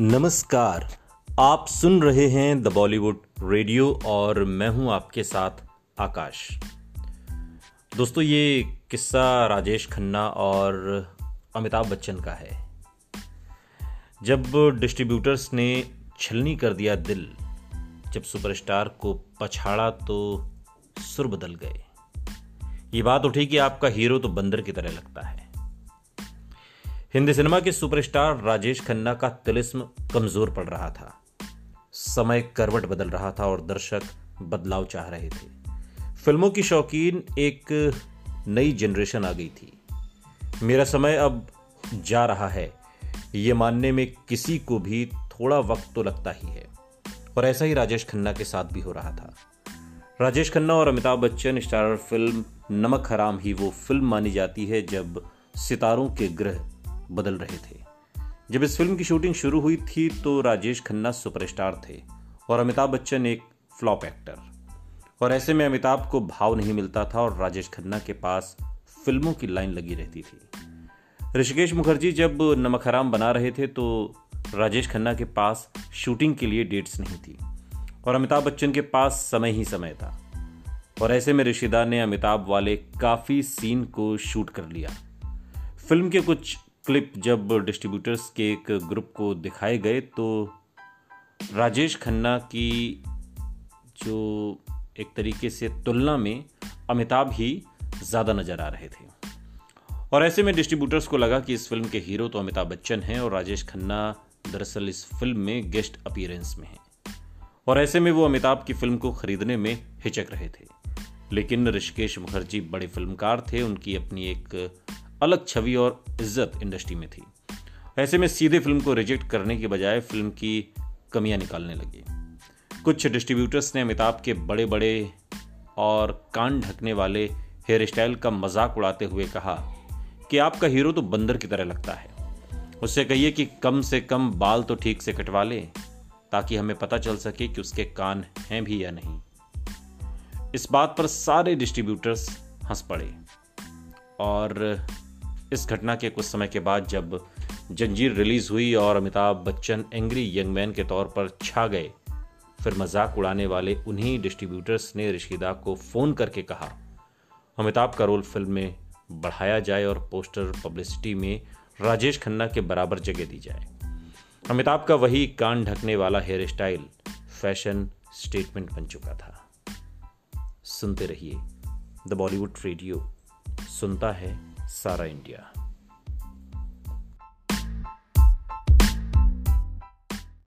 नमस्कार, आप सुन रहे हैं द बॉलीवुड रेडियो और मैं हूँ आपके साथ आकाश। दोस्तों, ये किस्सा राजेश खन्ना और अमिताभ बच्चन का है। जब डिस्ट्रीब्यूटर्स ने छलनी कर दिया दिल, जब सुपरस्टार को पछाड़ा तो सुर बदल गए। ये बात उठी कि आपका हीरो तो बंदर की तरह लगता है। हिंदी सिनेमा के सुपरस्टार राजेश खन्ना का तिलिस्म कमज़ोर पड़ रहा था। समय करवट बदल रहा था और दर्शक बदलाव चाह रहे थे। फ़िल्मों की शौकीन एक नई जनरेशन आ गई थी। मेरा समय अब जा रहा है। ये मानने में किसी को भी थोड़ा वक्त तो लगता ही है। और ऐसा ही राजेश खन्ना के साथ भी हो रहा था। राजेश खन्ना और अमिताभ बच्चन, स्टारर फ़िल्म नमक हराम ही वो फ़िल्म मानी जाती है जब सितारों के ग्रह बदल रहे थे। जब इस फ़िल्म की शूटिंग शुरू हुई थी तो राजेश खन्ना सुपरस्टार थे और अमिताभ बच्चन एक फ्लॉप एक्टर। और ऐसे में अमिताभ को भाव नहीं मिलता था और राजेश खन्ना के पास फ़िल्मों की लाइन लगी रहती थी। ऋषिकेश मुखर्जी जब नमक हराम बना रहे थे तो राजेश खन्ना के पास शूटिंग के लिए डेट्स नहीं थी और अमिताभ बच्चन के पास समय ही समय था। और ऐसे में ऋषिदा ने अमिताभ वाले काफ़ी सीन को शूट कर लिया। फ़िल्म के कुछ क्लिप जब डिस्ट्रीब्यूटर्स के एक ग्रुप को दिखाए गए तो राजेश खन्ना की जो एक तरीके से तुलना में अमिताभ ही ज़्यादा नज़र आ रहे थे। और ऐसे में डिस्ट्रीब्यूटर्स को लगा कि इस फ़िल्म के हीरो तो अमिताभ बच्चन हैं और राजेश खन्ना दरअसल इस फ़िल्म में गेस्ट अपीयरेंस में हैं। और ऐसे में वो अमिताभ की फ़िल्म को खरीदने में हिचक रहे थे। लेकिन ऋषिकेश मुखर्जी बड़े फिल्मकार थे, उनकी अपनी एक अलग छवि और इज़्ज़त इंडस्ट्री में थी। ऐसे में सीधे फ़िल्म को रिजेक्ट करने के बजाय फ़िल्म की कमियाँ निकालने लगे। कुछ डिस्ट्रीब्यूटर्स ने अमिताभ के बड़े बड़े और कान ढकने वाले हेयर स्टाइल का मज़ाक उड़ाते हुए कहा कि आपका हीरो तो बंदर की तरह लगता है। उससे कहिए कि कम से कम बाल तो ठीक से कटवा ले, ताकि हमें पता चल सके कि उसके कान हैं भी या नहीं। इस बात पर सारे डिस्ट्रीब्यूटर्स हंस पड़े और इस घटना के कुछ समय के बाद जब जंजीर रिलीज़ हुई और Amitabh Bachchan angry young man के तौर पर छा गए, फिर मज़ाक उड़ाने वाले उन्हीं डिस्ट्रीब्यूटर्स ने ऋषिदा को फ़ोन करके कहा, अमिताभ का रोल फ़िल्म में बढ़ाया जाए और पोस्टर पब्लिसिटी में राजेश खन्ना के बराबर जगह दी जाए। अमिताभ का वही कान ढकने वाला हेयर स्टाइल फ़ैशन स्टेटमेंट बन चुका था। सुनते रहिए द बॉलीवुड रेडियो, सुनता है सारा इंडिया।